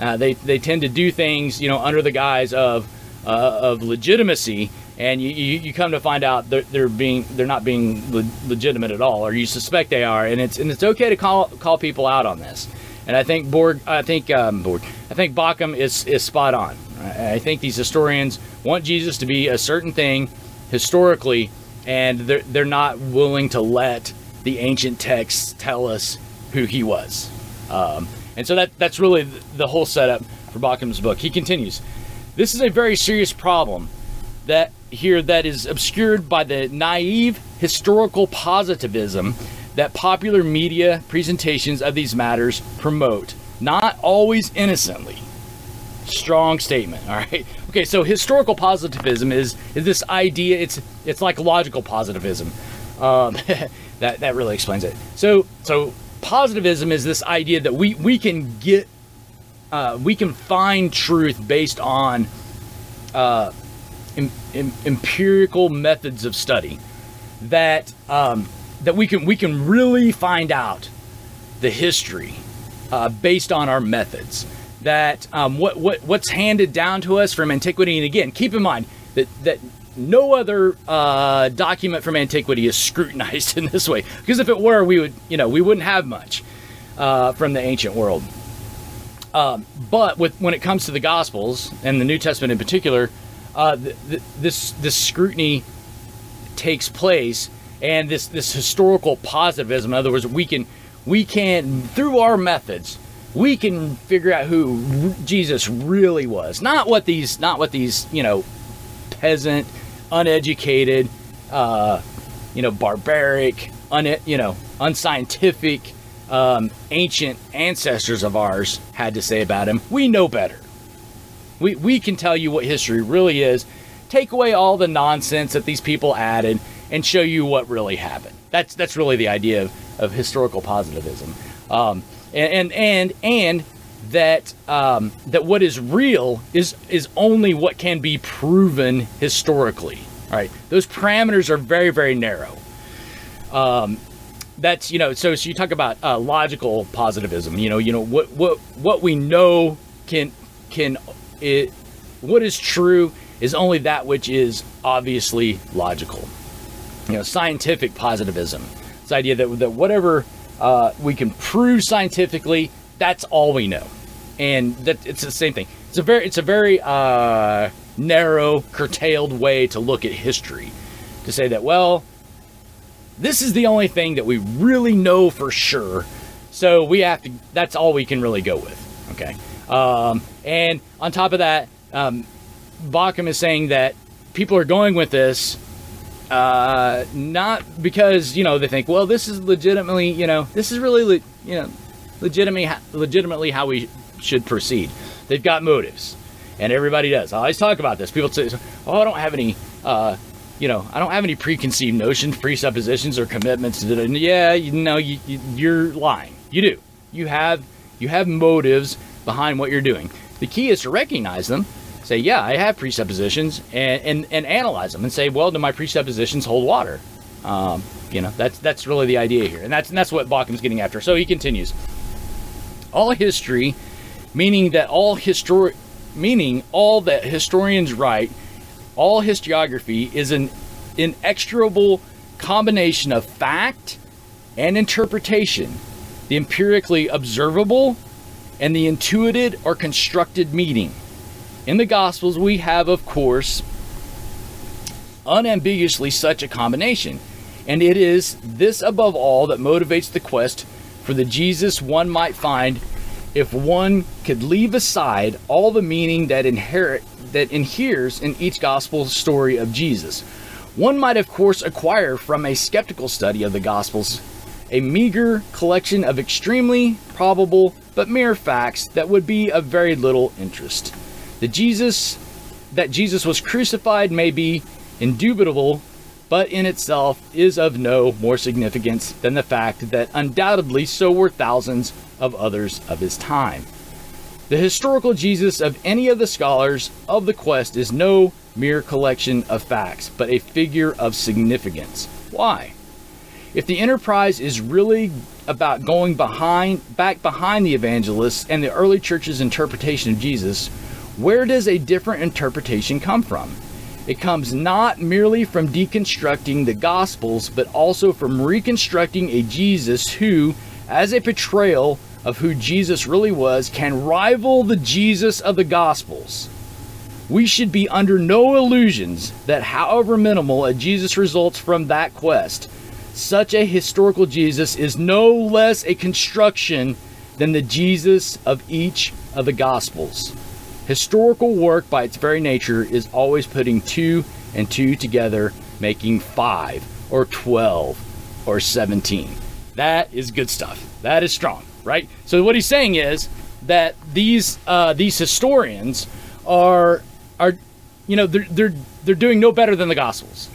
Uh, they, they tend to do things, you know, under the guise of uh, of legitimacy, and you, you, you, come to find out they're, they're being they're not being le- legitimate at all, or you suspect they are, and it's and it's okay to call call people out on this. And I think Borg, I think um, Borg, I think Bauckham is is spot on. I, I think these historians want Jesus to be a certain thing historically, and they're they're not willing to let the ancient texts tell us who he was. Um, and so that that's really the whole setup for Bauckham's book. He continues, "This is a very serious problem that here that is obscured by the naive historical positivism that popular media presentations of these matters promote, not always innocently." Strong statement. *laughs* All right. Okay. So historical positivism is is this idea. It's it's like logical positivism. Um, *laughs* that that really explains it. So so positivism is this idea that we we can get uh, we can find truth based on uh, em, em, empirical methods of study that um, that we can we can really find out the history uh, based on our methods that um, what what what's handed down to us from antiquity and again keep in mind that that no other uh, document from antiquity is scrutinized *laughs* in this way. Because if it were, we would, you know, we wouldn't have much uh, from the ancient world. Um, but with when it comes to the Gospels and the New Testament in particular, uh, th- th- this this scrutiny takes place, and this this historical positivism. In other words, we can we can through our methods we can figure out who Jesus really was, not what these not what these you know peasant uneducated, uh, you know, barbaric, un, you know, unscientific, um, ancient ancestors of ours had to say about him. We know better. We, we can tell you what history really is, take away all the nonsense that these people added, and show you what really happened. That's that's really the idea of, of historical positivism, um, and, and and that um, that what is real is is only what can be proven historically. All right, those parameters are very very narrow. Um, that's you know so so you talk about uh, logical positivism. You know you know what what what we know can can it what is true is only that which is obviously logical. You know scientific positivism. This idea that that whatever uh, we can prove scientifically that's all we know, and that it's the same thing. It's a very it's a very uh, narrow, curtailed way to look at history, to say that well, this is the only thing that we really know for sure, so we have to. That's all we can really go with. Okay, um, and on top of that, um, is saying that people are going with this uh, not because you know they think, well, this is legitimately, you know, this is really, le- you know, legitimately, legitimately how we should proceed. They've got motives, and everybody does. I always talk about this. People say, "Oh, I don't have any." Uh, you know, I don't have any preconceived notions, presuppositions, or commitments. Yeah, you know, you, you, you're lying. You do. You have you have motives behind what you're doing. The key is to recognize them. Say, yeah, I have presuppositions, and and, and analyze them, and say, well, do my presuppositions hold water? Um, you know, that's that's really the idea here, and that's and that's what Bauckham's getting after. So he continues. All history, meaning that all histori- meaning all that historians write, all historiography is an inexorable combination of fact and interpretation, the empirically observable and the intuited or constructed meaning. In the Gospels, we have, of course, unambiguously such a combination. And it is this above all that motivates the quest for the Jesus one might find if one could leave aside all the meaning that inherit that inheres in each gospel story of Jesus. One might of course acquire from a skeptical study of the gospels a meager collection of extremely probable but mere facts that would be of very little interest. The Jesus that Jesus was crucified may be indubitable, but in itself is of no more significance than the fact that undoubtedly so were thousands of others of his time. The historical Jesus of any of the scholars of the quest is no mere collection of facts, but a figure of significance. Why? If the enterprise is really about going behind back behind the evangelists and the early church's interpretation of Jesus, where does a different interpretation come from? It comes not merely from deconstructing the Gospels, but also from reconstructing a Jesus who, as a portrayal of who Jesus really was, can rival the Jesus of the Gospels. We should be under no illusions that, however minimal a Jesus results from that quest, such a historical Jesus is no less a construction than the Jesus of each of the Gospels. Historical work, by its very nature, is always putting two and two together, making five or 12 or 17. That is good stuff. That is strong, right? So, what he's saying is that these, uh, these historians are, are you know, they're, they're, they're doing no better than the Gospels.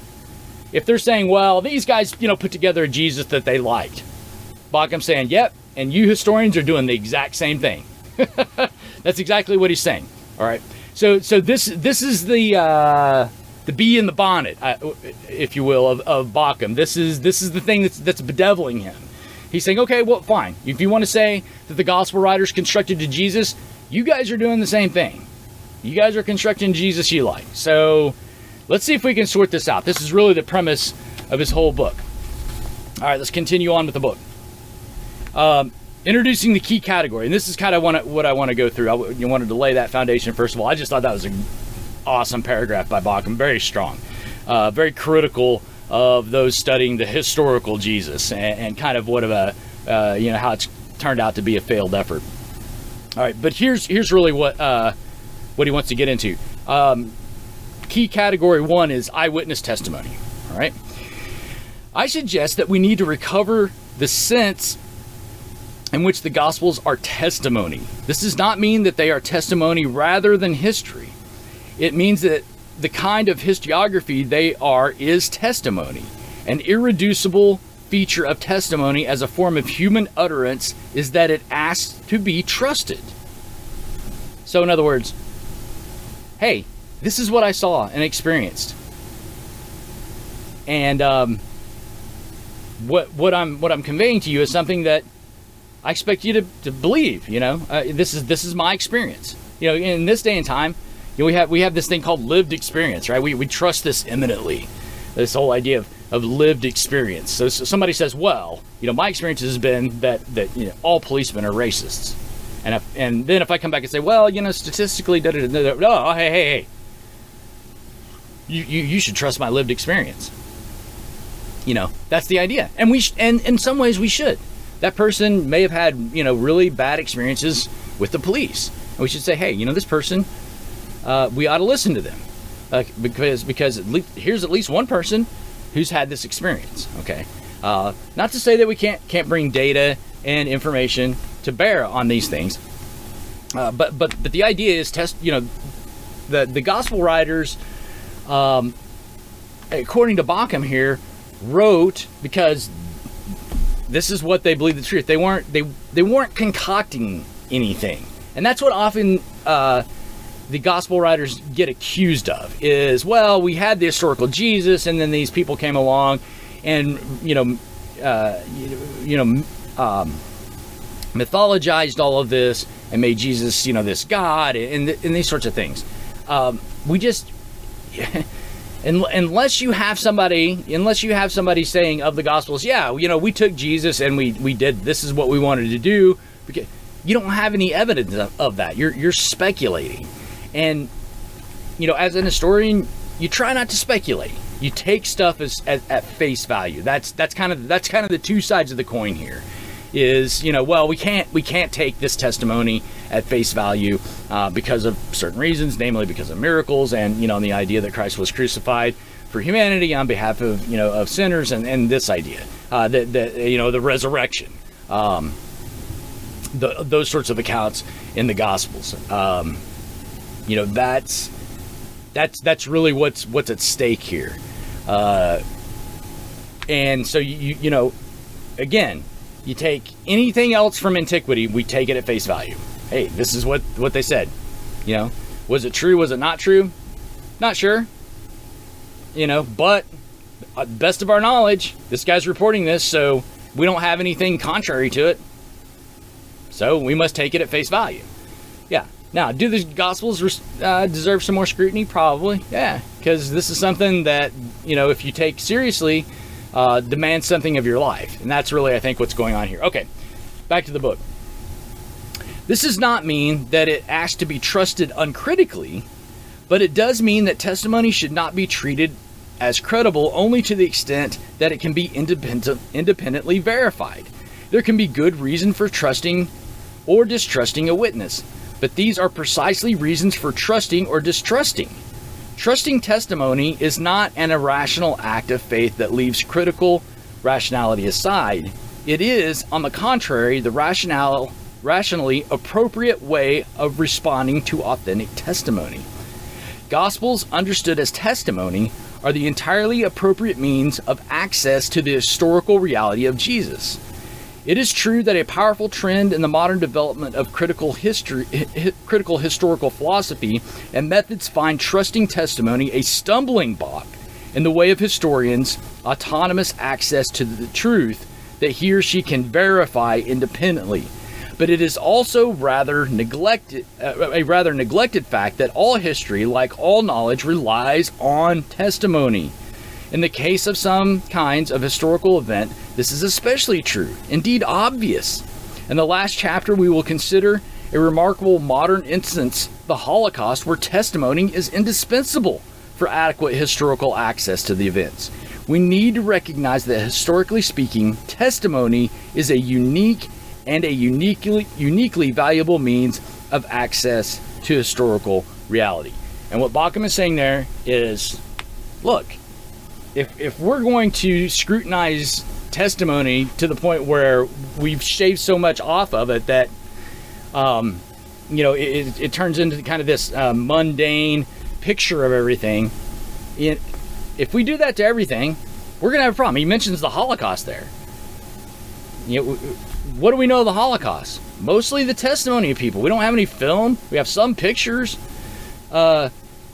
If they're saying, well, these guys, you know, put together a Jesus that they liked, Bauckham saying, yep, and you historians are doing the exact same thing. *laughs* That's exactly what he's saying. All right. So so this this is the uh, the bee in the bonnet, uh, if you will, of, of Bauckham. This is this is the thing that's that's bedeviling him. He's saying, okay, well, fine. If you want to say that the gospel writers constructed to Jesus, you guys are doing the same thing. You guys are constructing Jesus you like. So let's see if we can sort this out. This is really the premise of his whole book. All right, let's continue on with the book. Um, introducing the key category, and this is kind of what I want to go through. I you wanted to lay that foundation first of all. I just thought that was an awesome paragraph by Bauckham, very strong, uh, very critical of those studying the historical Jesus and, and kind of what of a uh, you know how it's turned out to be a failed effort. All right, but here's here's really what uh, what he wants to get into. Um, key category one is eyewitness testimony. All right. I suggest that we need to recover the sense in which the Gospels are testimony. This does not mean that they are testimony rather than history. It means that the kind of historiography they are is testimony. An irreducible feature of testimony as a form of human utterance is that it asks to be trusted. So, in other words, hey, this is what I saw and experienced. And um, what what I'm what I'm conveying to you is something that I expect you to, to believe. You know, uh, this is this is my experience. You know, in this day and time, you know, we have we have this thing called lived experience, right? We we trust this eminently. This whole idea of, of lived experience. So, so somebody says, well, you know, my experience has been that that you know, all policemen are racists. And if, and then if I come back and say, well, you know, statistically, da da da, da oh, hey, hey, hey, you, you you should trust my lived experience. You know, that's the idea, and we sh- and in some ways we should. That person may have had you know really bad experiences with the police. And we should say hey you know this person uh, we ought to listen to them. Uh, because because at least, here's at least one person who's had this experience okay? Uh, not to say that we can't can't bring data and information to bear on these things. Uh, but but but the idea is test you know the the gospel writers um, according to Bauckham here wrote because this is what they believe the truth. They weren't they they weren't concocting anything, and that's what often uh, the gospel writers get accused of. Is well, we had the historical Jesus, and then these people came along, and you know, uh, you, you know, um, mythologized all of this and made Jesus, you know, this God, and, and these sorts of things. Um, we just. *laughs* unless you have somebody unless you have somebody saying of the gospels yeah you know we took jesus and we we did this is what we wanted to do because you don't have any evidence of, of that you're you're speculating and you know as an historian you try not to speculate you take stuff as, at, at face value. That's that's kind of that's kind of the two sides of the coin here. Is you know well we can't we can't take this testimony at face value uh, because of certain reasons, namely because of miracles and you know and the idea that Christ was crucified for humanity on behalf of you know of sinners and, and this idea uh, that that you know the resurrection, um, the, those sorts of accounts in the Gospels. Um, you know that's that's that's really what's what's at stake here. Uh, and so you you know again you take anything else from antiquity we take it at face value. Hey this is what what they said you know? Was it true? Was it not true? Not sure. You know but uh, best of our knowledge this guy's reporting this so we don't have anything contrary to it. So we must take it at face value. Yeah. Now do the gospels uh, deserve some more scrutiny? Probably. Yeah. Because this is something that you know if you take seriously uh, demands something of your life. And that's really i think what's going on here. Okay back to the book. This does not mean that it asks to be trusted uncritically but it does mean that testimony should not be treated as credible only to the extent that it can be independent, independently verified. There can be good reason for trusting or distrusting a witness but these are precisely reasons for trusting or distrusting Trusting testimony is not an irrational act of faith that leaves critical rationality aside. It is, on the contrary, the rational, rationally appropriate way of responding to authentic testimony. Gospels, understood as testimony, are the entirely appropriate means of access to the historical reality of Jesus. It is true that a powerful trend in the modern development of critical history, hi, critical historical philosophy and methods find trusting testimony a stumbling block in the way of historians' autonomous access to the truth that he or she can verify independently. But it is also rather neglected, uh, a rather neglected fact that all history, like all knowledge, relies on testimony. In the case of some kinds of historical event, this is especially true, indeed obvious. In the last chapter, we will consider a remarkable modern instance, the Holocaust, where testimony is indispensable for adequate historical access to the events. We need to recognize that historically speaking, testimony is a unique and a uniquely uniquely valuable means of access to historical reality. And what Bauckham is saying there is look, if if we're going to scrutinize testimony to the point where we've shaved so much off of it that um, you know it, it, turns into kind of this uh, mundane picture of everything. It, if we do that to everything we're gonna have a problem. He mentions the holocaust there. You know what do we know of the holocaust? Mostly the testimony of people. We don't have any film. We have some pictures. Uh,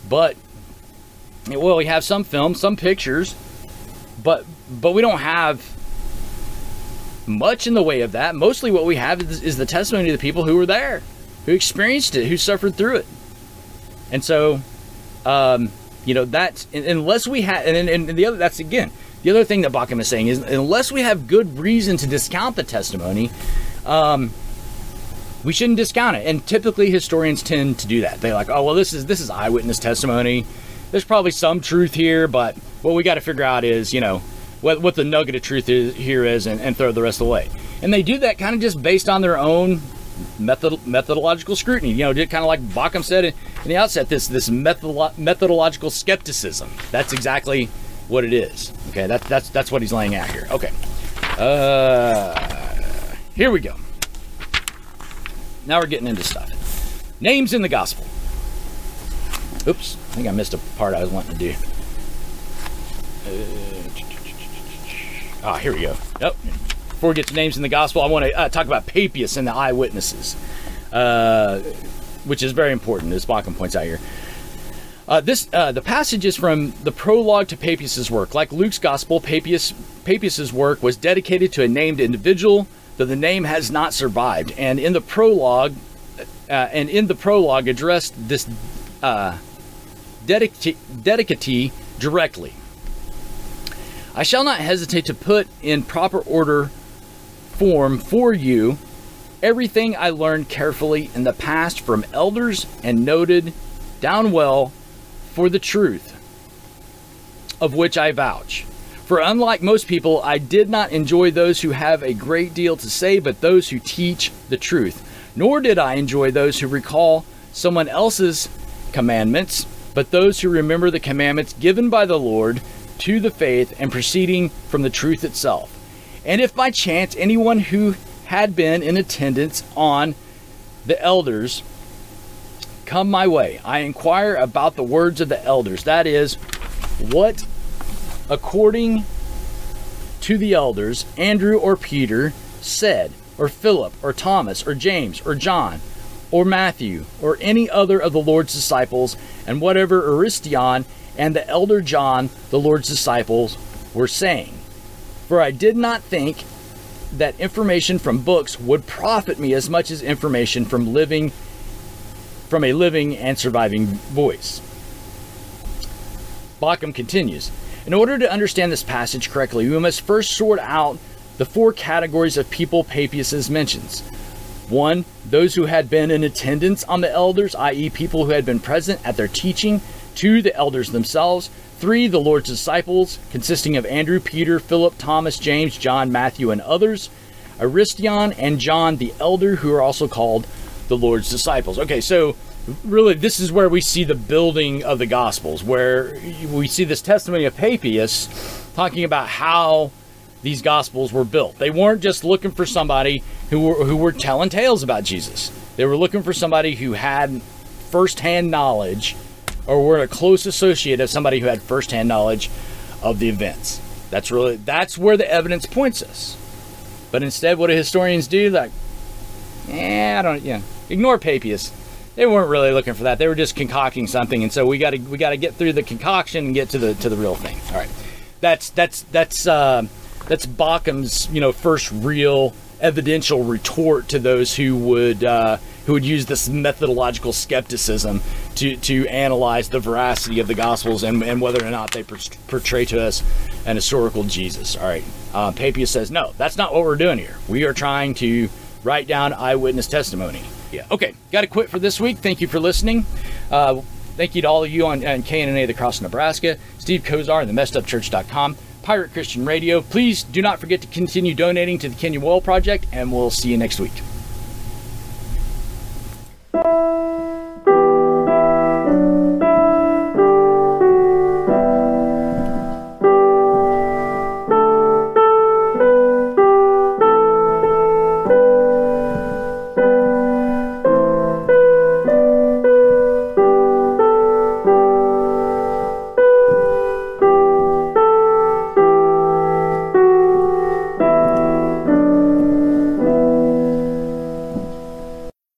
but well, we have some film, some pictures, but but we don't have much in the way of that. Mostly, what we have is, is the testimony of the people who were there, who experienced it, who suffered through it, and so, um, you know, that's unless we have, and, and, and the other, that's again the other thing that Bauckham is saying is unless we have good reason to discount the testimony, um, we shouldn't discount it. And typically historians tend to do that. They're like, oh well, this is this is eyewitness testimony there's probably some truth here, but what we got to figure out is, you know, what, what the nugget of truth is, here is and, and throw the rest away. And they do that kind of just based on their own method, methodological scrutiny. You know, did kind of like Bauckham said in, in the outset, this this methodolo- methodological skepticism. That's exactly what it is. Okay, that's that's that's what he's laying out here. Okay, uh, here we go. Now we're getting into stuff. Names in the gospel. Oops, I think I missed a part I was wanting to do. Uh, ah, here we go. Yep. Before we get to names in the gospel, I want to uh, talk about Papias and the eyewitnesses, uh, which is very important, as Bauckham points out here. Uh, this uh, the passage is from the prologue to Papias's work. Like Luke's gospel, Papias Papias's work was dedicated to a named individual, though the name has not survived. And in the prologue, uh, and in the prologue, addressed this dedicatee directly. I shall not hesitate to put in proper order form for you everything I learned carefully in the past from elders and noted down well for the truth. of which I vouch. For unlike most people, I did not enjoy those who have a great deal to say, but those who teach the truth. Nor did I enjoy those who recall someone else's commandments, but those who remember the commandments given by the Lord to the faith and proceeding from the truth itself. And if by chance anyone who had been in attendance on the elders come my way, I inquire about the words of the elders. That is, what according to the elders, Andrew or Peter said, or Philip, or Thomas, or James, or John, or Matthew, or any other of the Lord's disciples, and whatever Aristion and the elder John, the Lord's disciples, were saying. For I did not think that information from books would profit me as much as information from living from a living and surviving voice. Bauckham continues. In order to understand this passage correctly, we must first sort out the four categories of people Papias mentions. One, those who had been in attendance on the elders, i.e., people who had been present at their teaching. Two, the elders themselves. Three, the Lord's disciples, consisting of Andrew, Peter, Philip, Thomas, James, John, Matthew, and others. Aristion and John, the elder, who are also called the Lord's disciples. Okay, so really this is where we see the building of the gospels where we see this testimony of papias talking about how these gospels were built they weren't just looking for somebody who were, who were telling tales about jesus. They were looking for somebody who had firsthand knowledge or were a close associate of somebody who had firsthand knowledge of the events. That's really that's where the evidence points us. But instead what do historians do? Like yeah, i don't yeah ignore papias. They weren't really looking for that. They were just concocting something, and so we got to we got to get through the concoction and get to the to the real thing. All right, that's that's that's uh, that's Bauckham's you know first real evidential retort to those who would uh, who would use this methodological skepticism to to analyze the veracity of the Gospels and, and whether or not they portray to us an historical Jesus. All right, uh, Papias says no, that's not what we're doing here. We are trying to write down eyewitness testimony. Yeah. Okay. Got to quit for this week. Thank you for listening. Uh, thank you to all of you on, on KNNA The Cross Nebraska, Steve Kozar and the messedupchurch.com, Pirate Christian Radio. Please do not forget to continue donating to the Kenya Oil Project, and we'll see you next week.